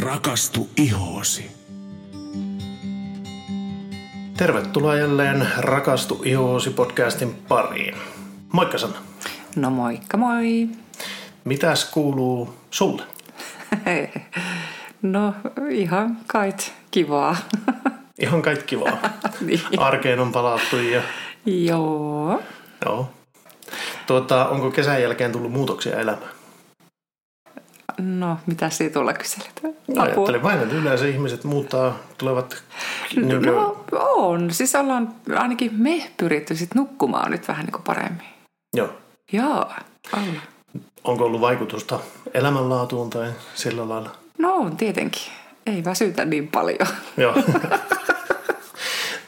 Rakastu ihoosi. Tervetuloa jälleen Rakastu ihoosi podcastin pariin. Moikka Sanna. No moikka moi. Mitäs kuuluu sulle? no ihan kait kivaa. Ihan kaikki kivaa. niin. Arkeen on palattu ja... Joo. Joo. Tuota, onko kesän jälkeen tullut muutoksia elämään? No, mitä siitä tulla kyselet? No, ajattelin vain, että yleensä ihmiset muuttaa, tulevat... Niin no, on. Siis ollaan ainakin me pyritty sit nukkumaan nyt vähän niin kuin paremmin. Joo. Joo, olla. Onko ollut vaikutusta elämänlaatuun tai sillä lailla? No on tietenkin. Ei väsytä niin paljon. Joo.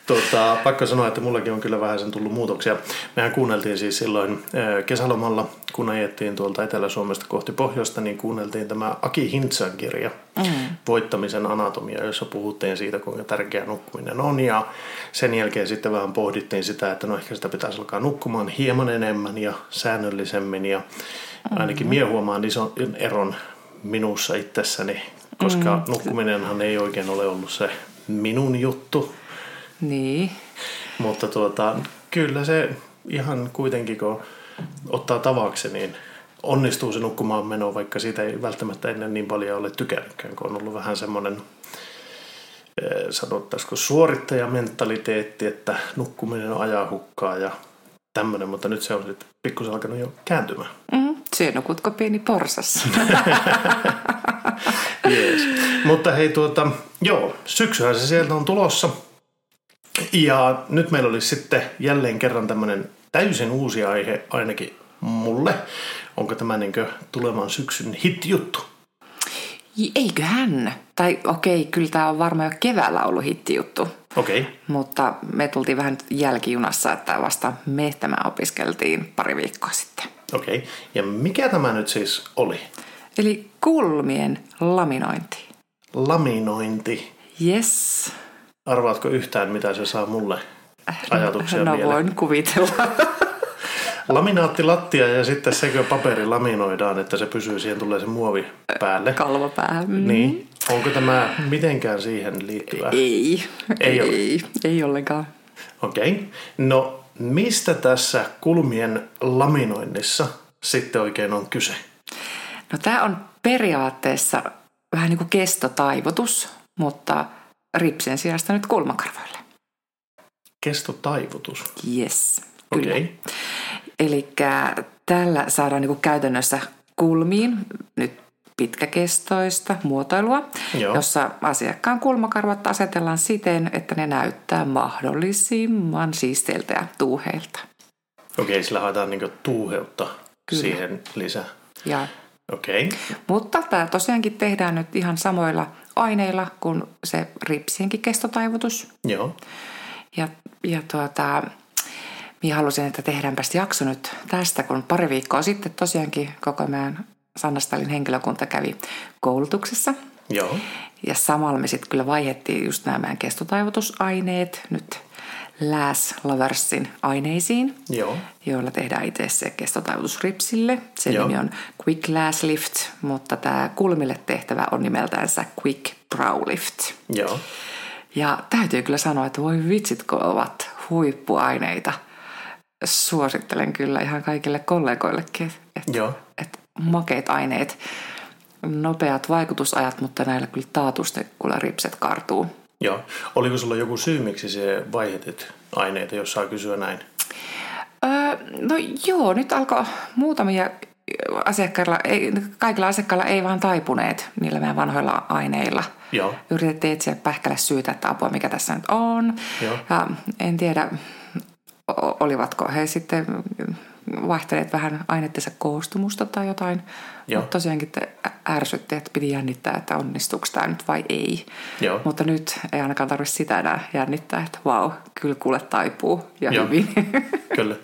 Tota, pakko sanoa, että mullakin on kyllä vähän sen tullut muutoksia. Mehän kuunneltiin siis silloin kesälomalla, kun ajettiin tuolta Etelä-Suomesta kohti pohjoista, niin kuunneltiin tämä Aki Hintsan kirja, mm. Voittamisen anatomia, jossa puhuttiin siitä, kuinka tärkeä nukkuminen on. Ja sen jälkeen sitten vähän pohdittiin sitä, että no ehkä sitä pitäisi alkaa nukkumaan hieman enemmän ja säännöllisemmin. Ja ainakin mm-hmm. mie huomaan ison eron minussa itsessäni, koska mm. nukkuminenhan ei oikein ole ollut se minun juttu niin. Mutta tuota, kyllä se ihan kuitenkin, kun ottaa tavaksi, niin onnistuu se nukkumaan meno, vaikka siitä ei välttämättä ennen niin paljon ole tykännytkään, kun on ollut vähän semmoinen eh, sanottaisiko suorittajamentaliteetti, että nukkuminen on ajaa hukkaa ja tämmöinen, mutta nyt se on sitten pikkusen alkanut jo kääntymään. Mm, se nukutko pieni porsas. yes. Mutta hei tuota, joo, syksyhän se sieltä on tulossa – ja nyt meillä olisi sitten jälleen kerran tämmöinen täysin uusi aihe ainakin mulle. Onko tämä niin tulevan syksyn hit-juttu? Eiköhän. Tai okei, kyllä tämä on varmaan jo keväällä ollut hittijuttu. Okei. Okay. Mutta me tultiin vähän jälkijunassa, että vasta me tämä opiskeltiin pari viikkoa sitten. Okei. Okay. Ja mikä tämä nyt siis oli? Eli kulmien laminointi. Laminointi. Yes. Arvaatko yhtään, mitä se saa mulle ajatuksia No mieleen? voin kuvitella. Laminaattilattia ja sitten sekö paperi laminoidaan, että se pysyy, siihen tulee se muovi päälle. Kalvo päälle. Mm. Niin. Onko tämä mitenkään siihen liittyvä? Ei. Ei, ei, ei, ei ollenkaan. Okei. Okay. No mistä tässä kulmien laminoinnissa sitten oikein on kyse? No tämä on periaatteessa vähän niin kuin kestotaivutus, mutta – ripsien sijasta nyt kulmakarvoille. Kestotaivutus? Yes, kyllä. Okay. Eli tällä saadaan niin käytännössä kulmiin nyt pitkäkestoista muotoilua, Joo. jossa asiakkaan kulmakarvat asetellaan siten, että ne näyttää mahdollisimman siisteiltä ja tuuheilta. Okei, sillä haetaan niin tuuheutta Kyllä. siihen lisää. Ja. Okei. Okay. Mutta tämä tosiaankin tehdään nyt ihan samoilla aineilla kuin se ripsienkin kestotaivutus. Joo. Ja, ja tuota, minä halusin, että tehdäänpäs jakso nyt tästä, kun pari viikkoa sitten tosiaankin koko meidän Sannastalin henkilökunta kävi koulutuksessa. Joo. Ja samalla me sitten kyllä vaihettiin just nämä meidän kestotaivutusaineet nyt Lääs Loversin aineisiin, Joo. joilla tehdään itse se kestotaivutus ripsille. Se Joo. nimi on Quick Last Lift, mutta tämä kulmille tehtävä on nimeltänsä Quick Brow Lift. Joo. Ja täytyy kyllä sanoa, että voi vitsit, kun ovat huippuaineita. Suosittelen kyllä ihan kaikille kollegoillekin, että, Joo. että makeat aineet, nopeat vaikutusajat, mutta näillä kyllä taatusti kyllä ripset kartuu. Joo. Oliko sulla joku syy, miksi se vaihetit aineita, jos saa kysyä näin? Öö, no joo, nyt alkoi muutamia asiakkailla, ei, kaikilla asiakkailla ei vaan taipuneet niillä meidän vanhoilla aineilla. Joo. Yritettiin etsiä pähkälle syytä, että apua mikä tässä nyt on. Joo. Ja en tiedä, olivatko he sitten vaihteleet vähän ainettensa koostumusta tai jotain. Joo. Mutta tosiaankin ärsytti, että piti jännittää, että onnistuuko tämä nyt vai ei. Joo. Mutta nyt ei ainakaan tarvitse sitä enää jännittää, että vau, kyllä kuule taipuu ja Joo. hyvin. Kyllä.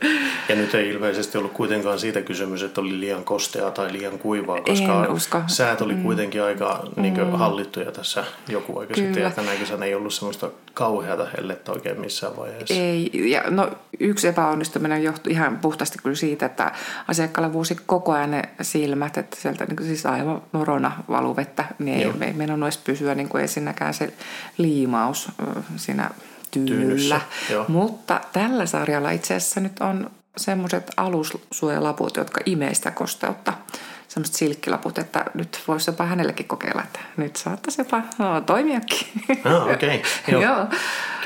Ja nyt ei ilmeisesti ollut kuitenkaan siitä kysymys, että oli liian kostea tai liian kuivaa, koska En usko. säät oli kuitenkin mm. aika niin kuin, hallittuja tässä joku aika sitten. Kyllä. Ja tänä kesänä ei ollut semmoista kauheata hellettä oikein missään vaiheessa. Ei, ja no yksi epäonnistuminen johtui ihan puhtaasti kyllä siitä, että asiakkaalle vuosi koko ajan ne silmät, että sieltä niin kuin siis aivan lorona valuvettä, niin ei, ei meidän edes pysyä niin kuin ensinnäkään se liimaus siinä tyynyllä. Mutta tällä sarjalla itse asiassa nyt on semmoiset alussuojalaput, jotka imee sitä kosteutta semmoiset silkkilaput, että nyt voisi jopa hänellekin kokeilla, että nyt saattaisi jopa no, toimiakin. Ah, okei. Okay. Joo.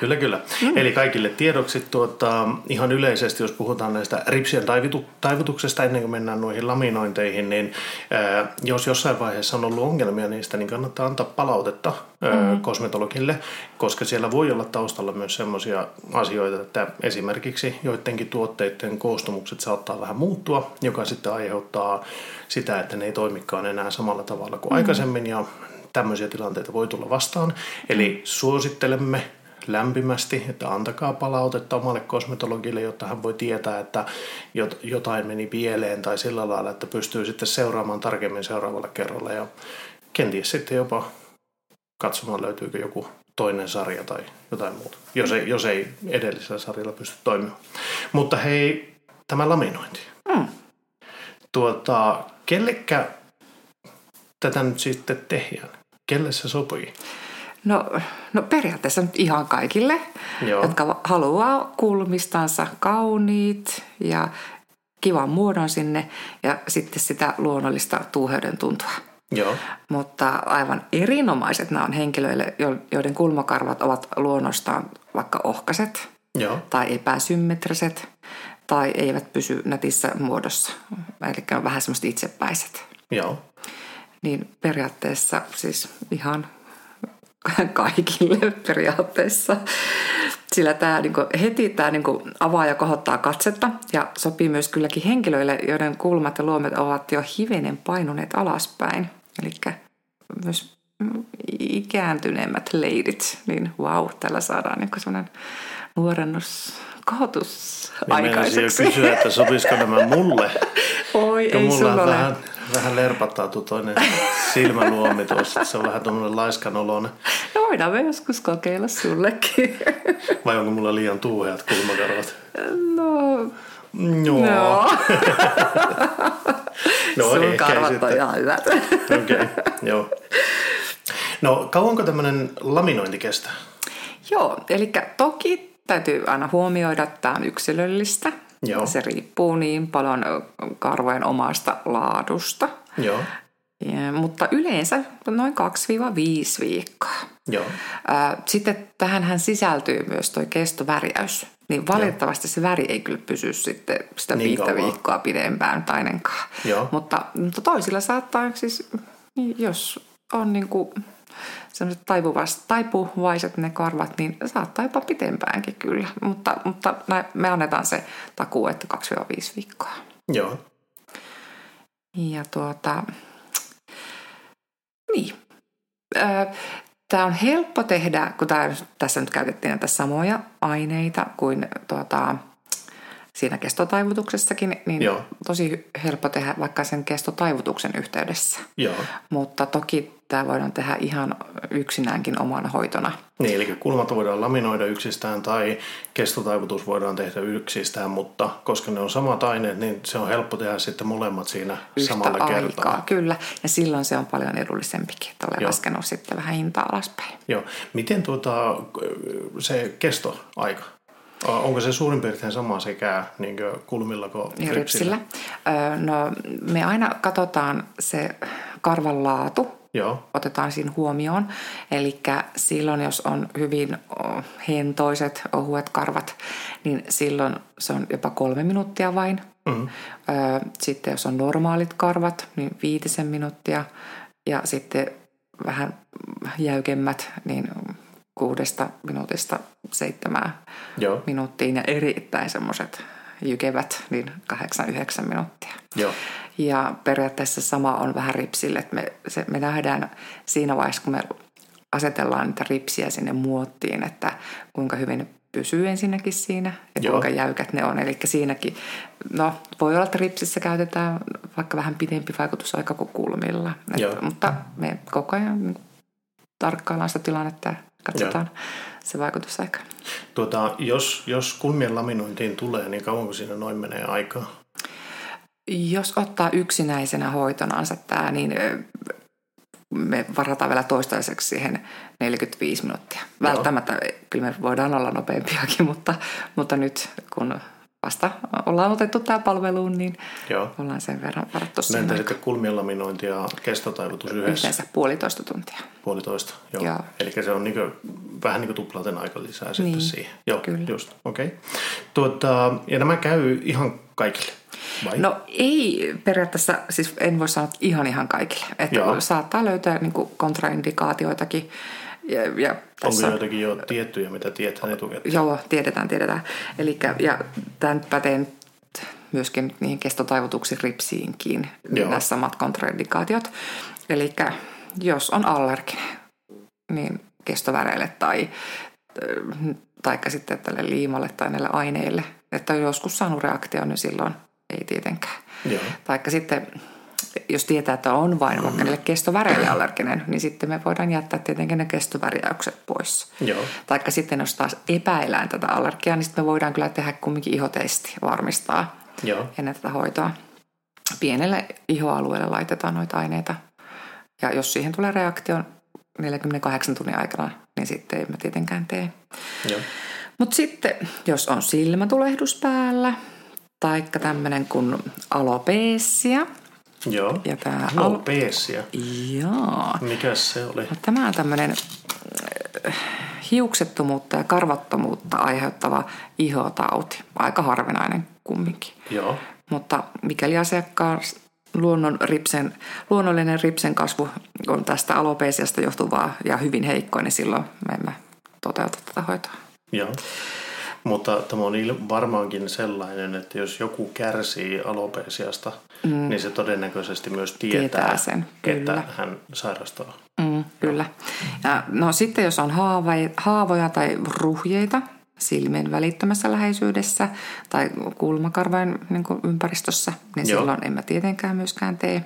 Kyllä, kyllä. Mm. Eli kaikille tiedoksi tuota, ihan yleisesti, jos puhutaan näistä ripsien taivitu, taivutuksesta ennen kuin mennään noihin laminointeihin, niin ää, jos jossain vaiheessa on ollut ongelmia niistä, niin kannattaa antaa palautetta ää, mm. kosmetologille, koska siellä voi olla taustalla myös sellaisia asioita, että esimerkiksi joidenkin tuotteiden koostumukset saattaa vähän muuttua, joka sitten aiheuttaa sitä, että ne ei toimikaan enää samalla tavalla kuin mm. aikaisemmin ja tämmöisiä tilanteita voi tulla vastaan. Eli suosittelemme lämpimästi, että antakaa palautetta omalle kosmetologille, jotta hän voi tietää, että jotain meni pieleen tai sillä lailla, että pystyy sitten seuraamaan tarkemmin seuraavalla kerralla ja kenties sitten jopa katsomaan löytyykö joku toinen sarja tai jotain muuta, jos ei, jos ei edellisellä sarjalla pysty toimimaan. Mutta hei, tämä laminointi. Mm. Tuota, kellekä tätä nyt sitten tehdään? Kelle se sopii? No, no periaatteessa nyt ihan kaikille, Joo. jotka haluaa kulmistansa kauniit ja kivan muodon sinne ja sitten sitä luonnollista tuuheuden tuntua. Joo. Mutta aivan erinomaiset nämä on henkilöille, joiden kulmakarvat ovat luonnostaan vaikka ohkaset Joo. tai epäsymmetriset tai eivät pysy nätissä muodossa. Eli on vähän semmoista itsepäiset. Joo. Niin periaatteessa siis ihan kaikille periaatteessa. Sillä tämä niin heti tämä niin avaa ja kohottaa katsetta ja sopii myös kylläkin henkilöille, joiden kulmat ja luomet ovat jo hivenen painuneet alaspäin. Eli myös ikääntyneemmät leidit, niin wow, tällä saadaan niin sellainen nuorennus, kohotus niin aikaiseksi. jo kysyä, että sopisiko nämä mulle. Oi, ei mulla sulla ole. Vähän, vähän lerpattautu toinen silmäluomi tuossa. Se on vähän tuommoinen laiskanoloinen. No voidaan me joskus kokeilla sullekin. Vai onko mulla liian tuuheat kulmakarvat? No... Joo. No. no Sun karvat on ihan hyvät. Okei, okay, joo. No kauanko tämmöinen laminointi kestää? Joo, eli toki täytyy aina huomioida, että tämä on yksilöllistä. Joo. Se riippuu niin paljon karvojen omasta laadusta. Joo. Ja, mutta yleensä noin 2-5 viikkoa. Joo. Sitten tähän sisältyy myös tuo kestovärjäys. Niin valitettavasti Joo. se väri ei kyllä pysy sitten sitä niin viittä kauan. viikkoa pidempään tai ainakaan. Joo. Mutta, mutta toisilla saattaa siis, jos on niin kuin sellaiset taipuvaiset ne karvat, niin saattaa jopa pitempäänkin kyllä. Mutta, mutta me annetaan se takuu, että 2-5 viikkoa. Joo. Ja tuota, niin. Tämä on helppo tehdä, kun tämä, tässä nyt käytettiin näitä samoja aineita kuin tuota, siinä kestotaivutuksessakin, niin Joo. tosi helppo tehdä vaikka sen kestotaivutuksen yhteydessä. Joo. Mutta toki tämä voidaan tehdä ihan yksinäänkin omana hoitona. Niin, eli kulmat voidaan laminoida yksistään tai kestotaivutus voidaan tehdä yksistään, mutta koska ne on samat aineet, niin se on helppo tehdä sitten molemmat siinä Yhtä samalla aikaa, kertaa. Kyllä, ja silloin se on paljon edullisempikin, että olen laskenut sitten vähän hintaa alaspäin. Joo. Miten tuota, se kestoaika? Onko se suurin piirtein sama sekä niin kulmilla kuin ripsillä? ripsillä? No, me aina katsotaan se karvan laatu Joo. otetaan siinä huomioon. Eli silloin, jos on hyvin hentoiset, ohuet karvat, niin silloin se on jopa kolme minuuttia vain. Mm-hmm. Sitten jos on normaalit karvat, niin viitisen minuuttia. Ja sitten vähän jäykemmät, niin kuudesta minuutista seitsemään Joo. minuuttiin. Ja erittäin semmoiset jykevät, niin kahdeksan, yhdeksän minuuttia. Joo. Ja periaatteessa sama on vähän ripsille, että me, se, me nähdään siinä vaiheessa, kun me asetellaan niitä ripsiä sinne muottiin, että kuinka hyvin ne pysyy ensinnäkin siinä ja Joo. kuinka jäykät ne on. Eli siinäkin, no voi olla, että ripsissä käytetään vaikka vähän pidempi vaikutusaika kuin kulmilla. Että, mutta me koko ajan niin tarkkaillaan sitä tilannetta ja katsotaan Joo. se vaikutusaika. Tuota, jos, jos kulmien laminointiin tulee, niin kauanko siinä noin menee aikaa? Jos ottaa yksinäisenä hoitonansa tämä, niin me varataan vielä toistaiseksi siihen 45 minuuttia. Välttämättä, Joo. kyllä me voidaan olla nopeampiakin, mutta, mutta nyt kun vasta ollaan otettu tämä palveluun, niin Joo. ollaan sen verran varattu sen Entä sitten kulmien ja kestotaivutus yhdessä? Yhteensä puolitoista tuntia. Puolitoista, joo. joo. Eli se on niinku, vähän niin kuin tuplaten aika lisää sitten niin, siihen. Joo, kyllä. just, okei. Okay. Tuota, ja nämä käy ihan kaikille? Vai? No ei periaatteessa, siis en voi sanoa ihan ihan kaikille. Että Joo. saattaa löytää niin kontraindikaatioitakin. Ja, ja tässä, Onko joitakin jo tiettyjä, mitä tiedetään etukäteen? Joo, tiedetään, tiedetään. Elikkä, ja tämän pätee myöskin niihin kestotaivutuksiin ripsiinkin Joo. nämä samat kontraindikaatiot. Eli jos on allerginen, niin kestoväreille tai taikka sitten tälle liimalle tai näille aineille, että on joskus saanut reaktio, niin silloin ei tietenkään. Joo. Taikka sitten, jos tietää, että on vain vaikka niille kestoväreille allerginen, niin sitten me voidaan jättää tietenkin ne kestovärjäykset pois. Joo. Taikka sitten, jos taas epäillään tätä allergiaa, niin sitten me voidaan kyllä tehdä kumminkin ihotesti varmistaa Joo. ennen tätä hoitoa. Pienelle ihoalueelle laitetaan noita aineita. Ja jos siihen tulee reaktio 48 tunnin aikana, niin sitten ei mä tietenkään tee. Mutta sitten, jos on silmätulehdus päällä, taikka tämmöinen kuin alopecia. Joo, ja tää. Al- Joo. Mikä se oli? No, tämä on tämmöinen äh, hiuksettomuutta ja karvattomuutta aiheuttava ihotauti. Aika harvinainen kumminkin. Joo. Mutta mikäli asiakkaan luonnon ripsen, luonnollinen ripsen kasvu on tästä alopesiasta johtuvaa ja hyvin heikkoa, niin silloin me emme toteuta tätä hoitoa. Joo. Mutta tämä on varmaankin sellainen, että jos joku kärsii alopesiasta, mm. niin se todennäköisesti myös tietää, tietää sen, kyllä. että hän sairastaa. Mm, kyllä. Ja, no sitten jos on haavoja tai ruhjeita silmien välittömässä läheisyydessä tai kulmakarvojen niin ympäristössä, niin Joo. silloin emme tietenkään myöskään tee.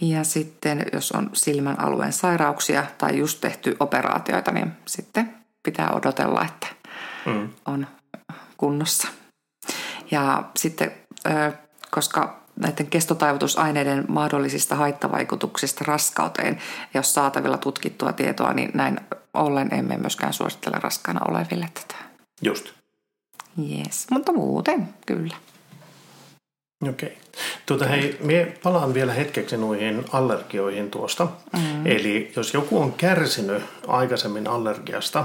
Ja sitten jos on silmän alueen sairauksia tai just tehty operaatioita, niin sitten pitää odotella, että mm. on kunnossa. Ja sitten, koska näiden kestotaivutusaineiden mahdollisista haittavaikutuksista raskauteen ole saatavilla tutkittua tietoa, niin näin ollen emme myöskään suosittele raskaana oleville tätä. Just. Yes, mutta muuten kyllä. Okei. Okay. Tuota, hei, mie palaan vielä hetkeksi noihin allergioihin tuosta. Mm. Eli jos joku on kärsinyt aikaisemmin allergiasta,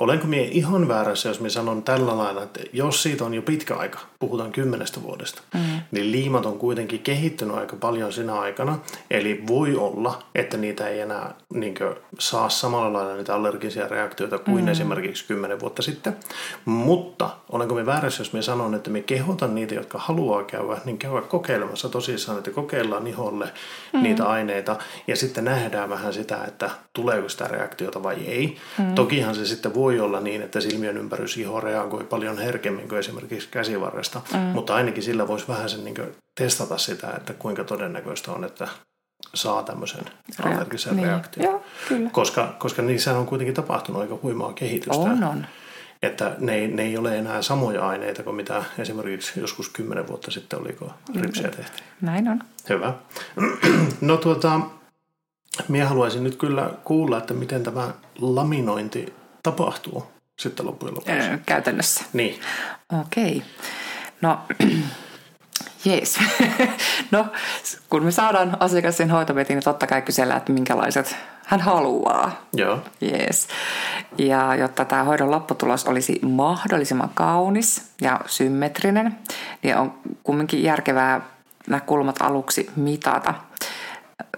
olenko mie ihan väärässä, jos minä sanon tällä lailla, että jos siitä on jo pitkä aika, puhutaan kymmenestä vuodesta, mm. niin liimat on kuitenkin kehittynyt aika paljon sinä aikana. Eli voi olla, että niitä ei enää niin kuin, saa samalla lailla niitä allergisia reaktioita kuin mm. esimerkiksi kymmenen vuotta sitten. Mutta olenko me väärässä, jos minä sanon, että me kehotan niitä, jotka haluaa käydä, niin käydä kokeilemassa tosissaan, että kokeillaan iholle mm. niitä aineita ja sitten nähdään vähän sitä, että tuleeko sitä reaktiota vai ei. Mm. Tokihan se sitten voi olla niin, että silmien ympärys iho reagoi paljon herkemmin kuin esimerkiksi käsivarresta, mm. mutta ainakin sillä voisi vähän sen niin testata sitä, että kuinka todennäköistä on, että saa tämmöisen allergisen niin. reaktion. Joo, kyllä. Koska, koska niissä on kuitenkin tapahtunut aika huimaa kehitystä. On, on että ne ei, ne ei ole enää samoja aineita kuin mitä esimerkiksi joskus kymmenen vuotta sitten oli, kun ripsiä tehtiin. Näin on. Hyvä. No tuota, minä haluaisin nyt kyllä kuulla, että miten tämä laminointi tapahtuu sitten loppujen lopuksi. Öö, käytännössä? Niin. Okei. No, jees. no, kun me saadaan asiakas sen hoitovetiin, niin totta kai kysellään, että minkälaiset hän haluaa. Joo. Yes. Ja jotta tämä hoidon lopputulos olisi mahdollisimman kaunis ja symmetrinen, niin on kumminkin järkevää nämä kulmat aluksi mitata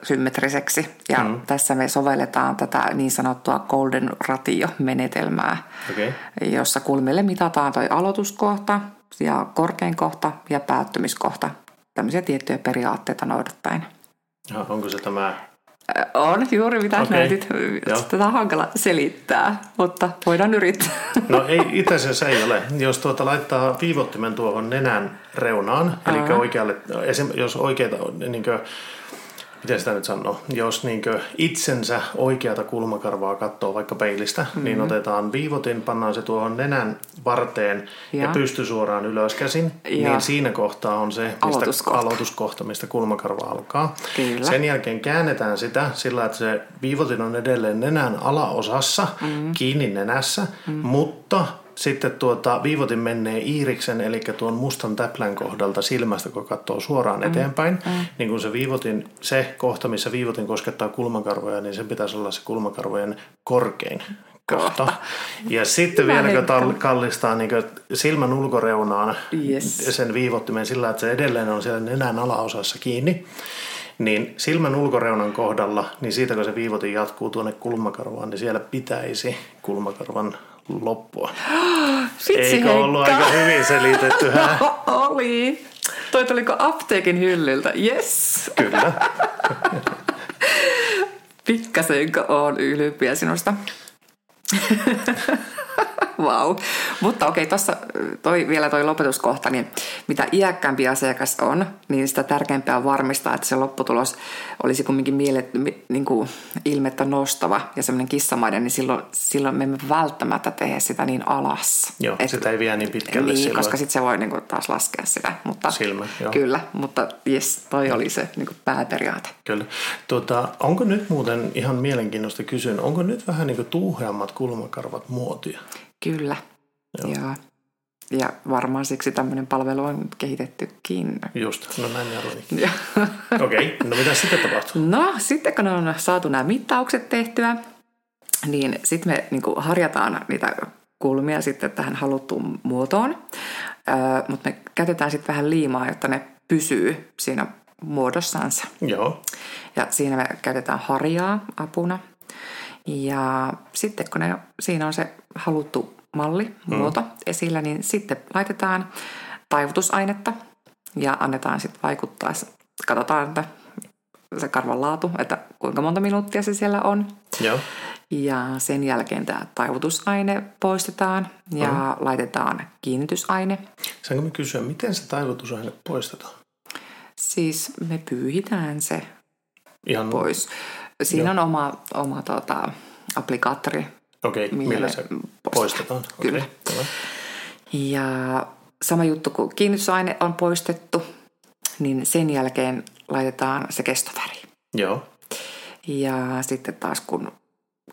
symmetriseksi. Ja mm. tässä me sovelletaan tätä niin sanottua golden ratio-menetelmää, okay. jossa kulmille mitataan toi aloituskohta ja korkein kohta ja päättymiskohta. Tämmöisiä tiettyjä periaatteita noudattaen. Ja onko se tämä on juuri mitä okay. näytit. Tätä on hankala selittää, mutta voidaan yrittää. No ei, itse asiassa ei ole. Jos tuota laittaa viivottimen tuohon nenän reunaan, eli oikealle, jos oikeita niin kuin, miten sitä nyt sanoo, jos niinkö itsensä oikeata kulmakarvaa katsoo vaikka peilistä, mm-hmm. niin otetaan viivotin, pannaan se tuohon nenän varteen ja, ja pysty suoraan ylöskäsin, ja. niin siinä kohtaa on se mistä aloituskohta, aloituskohta mistä kulmakarva alkaa. Kyllä. Sen jälkeen käännetään sitä sillä, että se viivotin on edelleen nenän alaosassa, mm-hmm. kiinni nenässä, mm-hmm. mutta sitten tuota, viivotin menee iiriksen, eli tuon mustan täplän kohdalta silmästä, kun katsoo suoraan mm. eteenpäin, mm. niin kun se viivotin, se kohta, missä viivotin koskettaa kulmakarvoja, niin sen pitäisi olla se kulmakarvojen korkein kohta. Ja sitten Hyvä vielä, kun kallistaa niin silmän ulkoreunaan yes. sen viivottimen sillä, että se edelleen on siellä nenän alaosassa kiinni, niin silmän ulkoreunan kohdalla, niin siitä kun se viivotin jatkuu tuonne kulmakarvaan, niin siellä pitäisi kulmakarvan loppua. Vitsi Eikö heikka. ollut aika hyvin selitetty? Hä? Oli. Toi tuliko apteekin hyllyltä? Yes. Kyllä. Pikkasenko on ylpeä sinusta. Wow. Mutta okei, tuossa toi, vielä toi lopetuskohta, niin mitä iäkkäämpi asiakas on, niin sitä tärkeämpää on varmistaa, että se lopputulos olisi kumminkin miele, niin kuin ilmettä nostava ja semmoinen kissamainen, niin silloin, silloin me emme välttämättä tehdä sitä niin alas. Joo, Et, sitä ei vie niin pitkälle niin, silloin. koska sitten se voi niin kuin, taas laskea sitä. Mutta, Silmä, joo. Kyllä, mutta jes, toi oli se niin kuin pääperiaate. Kyllä. Tuota, onko nyt muuten ihan mielenkiintoista kysyä, onko nyt vähän niin kuin tuuheammat kulmakarvat muotia? Kyllä, joo. Ja, ja varmaan siksi tämmöinen palvelu on kehitettykin. Just, no näin arvoinkin. Okei, okay, no mitä sitten tapahtuu? No sitten kun on saatu nämä mittaukset tehtyä, niin sitten me niin kuin harjataan niitä kulmia sitten tähän haluttuun muotoon. Öö, mutta me käytetään sitten vähän liimaa, jotta ne pysyy siinä muodossansa. Joo. Ja siinä me käytetään harjaa apuna. Ja sitten kun ne, siinä on se haluttu malli, mm. muoto mm. esillä, niin sitten laitetaan taivutusainetta ja annetaan sitten vaikuttaa. Katsotaan, että se karvan laatu, että kuinka monta minuuttia se siellä on. Joo. Ja sen jälkeen tämä taivutusaine poistetaan ja mm. laitetaan kiinnitysaine. Saanko me kysyä, miten se taivutusaine poistetaan? Siis me pyyhitään se Ihan... pois. Siinä Joo. on oma, oma tota, applikaattori. Okei, okay, millä se poistetaan? Kyllä. Okay, ja sama juttu, kun kiinnitysaine on poistettu, niin sen jälkeen laitetaan se kestoväri. Joo. Ja sitten taas kun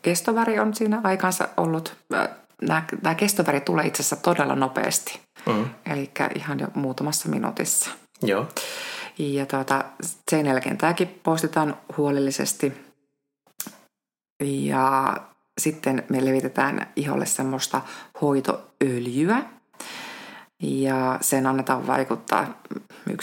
kestoväri on siinä aikansa ollut, nämä, nämä kestoväri tulee itse asiassa todella nopeasti. Mm. Eli ihan jo muutamassa minuutissa. Joo. Ja tuota, sen jälkeen tämäkin poistetaan huolellisesti. Ja sitten me levitetään iholle semmoista hoitoöljyä. Ja sen annetaan vaikuttaa 1-2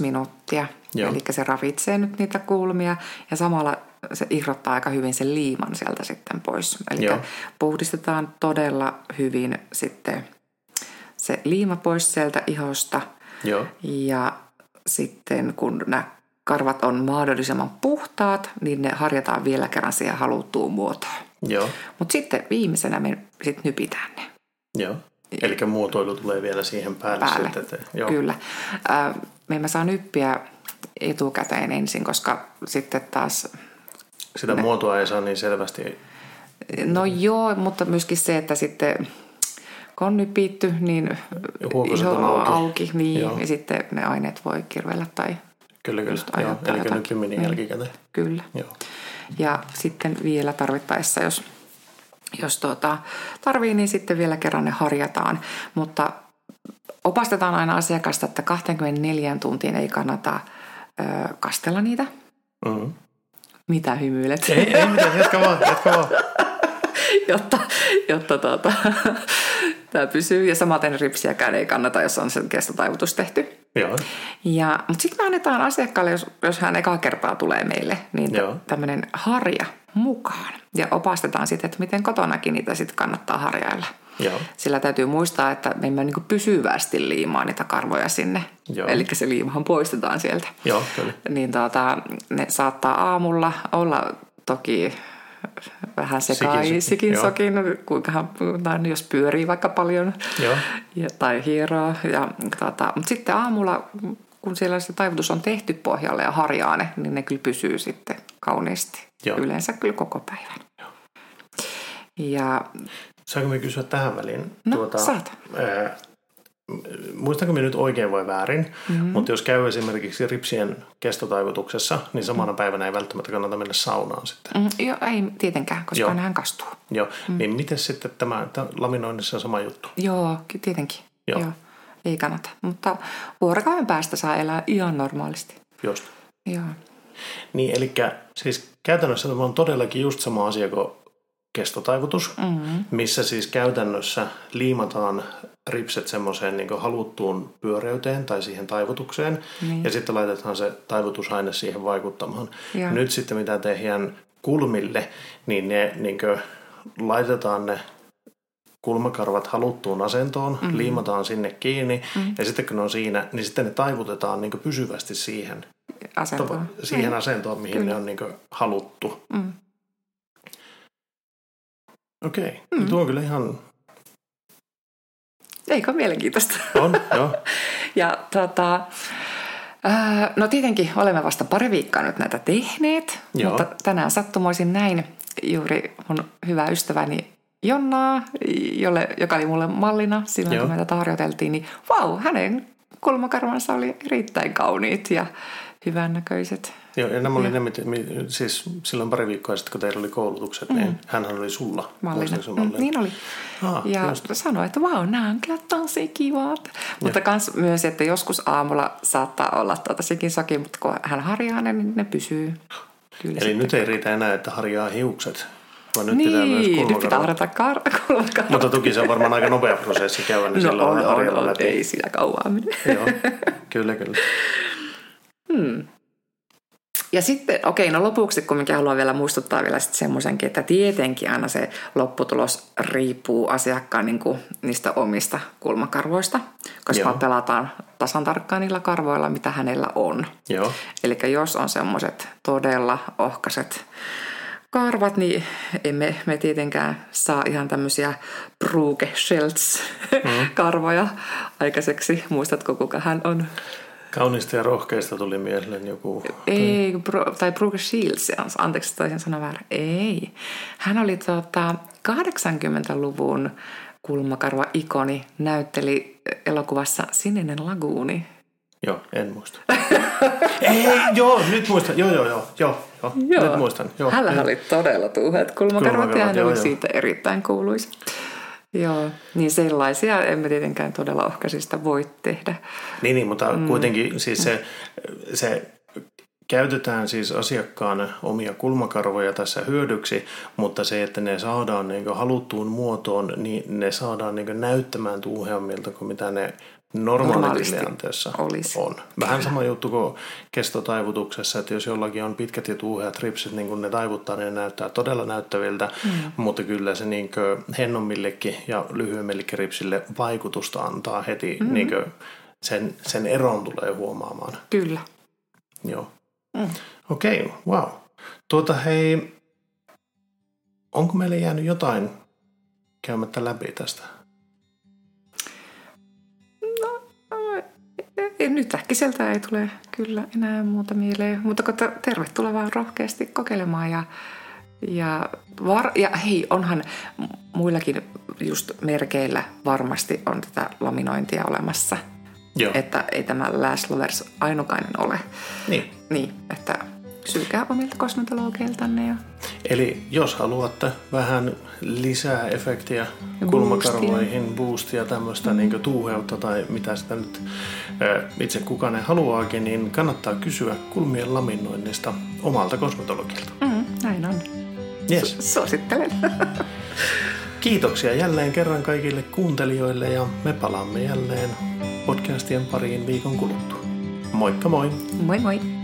minuuttia. Joo. Eli se ravitsee nyt niitä kulmia ja samalla se irrottaa aika hyvin sen liiman sieltä sitten pois. Eli Joo. puhdistetaan todella hyvin sitten se liima pois sieltä ihosta. Joo. Ja sitten kun nämä karvat on mahdollisimman puhtaat, niin ne harjataan vielä kerran siihen haluttuun muotoon. Joo. Mutta sitten viimeisenä me sitten nypitään ne. Joo. Eli muotoilu tulee vielä siihen päälle. päälle. Sitten, että, joo. Kyllä. Äh, me emme saa nyppiä etukäteen ensin, koska sitten taas... Sitä ne... muotoa ei saa niin selvästi... No joo, mutta myöskin se, että sitten kun on nypitty, niin iho on auki. auki niin, ja sitten ne aineet voi kirvellä tai Kyllä, kyllä. Joo, eli nypiminen niin. jälkikäteen. Kyllä. Joo. Ja sitten vielä tarvittaessa, jos, jos tuota, tarvii, niin sitten vielä kerran ne harjataan. Mutta opastetaan aina asiakasta, että 24 tuntiin ei kannata ö, kastella niitä. Mm-hmm. Mitä hymyilet? Ei, ei mitään, jatka vaan, jatka vaan. jotta jotta tuota, tämä pysyy. Ja samaten ripsiäkään ei kannata, jos on sen kestotaivutus tehty. Joo. Ja, mutta sitten me annetaan asiakkaalle, jos, jos hän ekaa kertaa tulee meille, niin tämmöinen harja mukaan. Ja opastetaan sitten, että miten kotonakin niitä sitten kannattaa harjailla. Joo. Sillä täytyy muistaa, että me emme niin pysyvästi liimaa niitä karvoja sinne. Joo. Eli se liimahan poistetaan sieltä. Joo, kyllä. Niin tuota, ne saattaa aamulla olla toki vähän sekaisin sikin sokin, kuinkahan, tai jos pyörii vaikka paljon Joo. Ja, tai hieroo. Ja, tota, mutta sitten aamulla kun siellä se taivutus on tehty pohjalle ja harjaane, niin ne kyllä pysyy sitten kauniisti. Joo. Yleensä kyllä koko päivän. Joo. Ja, Saanko me kysyä tähän väliin? No, tuota, saat. Ää, muistanko minä nyt oikein vai väärin, mm-hmm. mutta jos käy esimerkiksi ripsien kestotaivutuksessa, niin samana päivänä ei välttämättä kannata mennä saunaan sitten. Mm, joo, ei tietenkään, koska Joo. nehän kastuu. Joo, mm. niin miten sitten tämä, tämä laminoinnissa on sama juttu? Joo, tietenkin. Joo. Joo. Ei kannata, mutta vuorokauden päästä saa elää ihan normaalisti. Just. Joo. Niin, eli siis käytännössä tämä on todellakin just sama asia kuin kestotaivutus, mm-hmm. missä siis käytännössä liimataan ripset semmoiseen niin haluttuun pyöreyteen tai siihen taivutukseen niin. ja sitten laitetaan se taivutusaine siihen vaikuttamaan. Ja. Nyt sitten mitä tehdään kulmille, niin ne niin laitetaan ne kulmakarvat haluttuun asentoon, mm-hmm. liimataan sinne kiinni mm-hmm. ja sitten kun ne on siinä, niin sitten ne taivutetaan niin pysyvästi siihen asentoon, siihen niin. asentoon mihin Kyllä. ne on niin haluttu. Mm. Okei, okay. mm. tuo on kyllä ihan... Eikö mielenkiintoista? On, joo. ja tota, no tietenkin olemme vasta pari viikkoa nyt näitä tehneet, joo. mutta tänään sattumoisin näin juuri mun hyvä ystäväni Jonnaa, jolle, joka oli mulle mallina silloin, Joo. kun me tätä harjoiteltiin, niin vau, wow, hänen kulmakarvansa oli erittäin kauniit ja hyvännäköiset. Joo, ja nämä oli ne, siis silloin pari viikkoa sitten, kun teillä oli koulutukset, niin mm. niin hän oli sulla. Mallina. Mm, niin oli. Ah, ja just. sanoi, että vau, nämä on kyllä tosi kivat. Ja. Mutta kans myös, että joskus aamulla saattaa olla tuota sekin soki, mutta kun hän harjaa ne, niin ne pysyy. Kyllä Eli nyt ei riitä enää, että harjaa hiukset, vaan nyt niin, pitää myös nyt pitää harjata kar- Mutta toki se on varmaan aika nopea prosessi käydä, niin no, silloin on, on, on, läpi. ei sitä kauan mene. Joo, kyllä, kyllä. Hmm. Ja sitten, okei, no lopuksi kumminkin haluan vielä muistuttaa vielä sitten semmoisenkin, että tietenkin aina se lopputulos riippuu asiakkaan niin kuin niistä omista kulmakarvoista, koska Joo. pelataan tasan tarkkaan niillä karvoilla, mitä hänellä on. Eli jos on semmoiset todella ohkaset karvat, niin emme me tietenkään saa ihan tämmöisiä Bruge Schultz mm. karvoja aikaiseksi. Muistatko, kuka hän on? Kaunista ja rohkeista tuli mieleen joku. Ei, bro, tai Brooke Shields, anteeksi taisin sanoa väärin. Ei. Hän oli tota 80-luvun kulmakarva-ikoni, näytteli elokuvassa Sininen laguuni. Joo, en muista. ei, joo, nyt muistan. Joo, joo, joo, joo, joo, joo. nyt muistan. Joo, Hänellä oli todella tuuheat kulmakarvat, kulmakarvat ja hän joo, oli joo. siitä erittäin kuuluisa. Joo, niin sellaisia emme tietenkään todella ohkaisista voi tehdä. Niin, niin mutta mm. kuitenkin siis se, se käytetään siis asiakkaan omia kulmakarvoja tässä hyödyksi, mutta se, että ne saadaan niin haluttuun muotoon, niin ne saadaan niin näyttämään tuuheammilta kuin mitä ne normaalitilanteessa on. Vähän sama juttu kuin kestotaivutuksessa, että jos jollakin on pitkät ja tuuheat ripsit, niin kun ne taivuttaa, niin ne näyttää todella näyttäviltä, mm. mutta kyllä se niin hennommillekin ja lyhyemmillekin ripsille vaikutusta antaa heti, mm. niin sen, sen eron tulee huomaamaan. Kyllä. Joo. Mm. Okei, okay, wow. Tuota hei, onko meille jäänyt jotain käymättä läpi tästä? Nyt äkkiseltä ei tule kyllä enää muuta mieleen, mutta tervetuloa vaan rohkeasti kokeilemaan ja, ja, var, ja hei, onhan muillakin just merkeillä varmasti on tätä laminointia olemassa. Joo. Että ei tämä Last Lovers ainukainen ole. Niin. Niin, että kysykää omilta kosmetologeiltanne. Ja... Eli jos haluatte vähän lisää efektiä kulmakarvoihin, boostia, tämmöistä mm. niin tuuheutta tai mitä sitä nyt itse kukaan haluaakin, niin kannattaa kysyä kulmien laminoinnista omalta kosmetologilta. Mm, näin on. Yes. Su- suosittelen. Kiitoksia jälleen kerran kaikille kuuntelijoille ja me palaamme jälleen podcastien pariin viikon kuluttua. Moikka moi! Moi moi!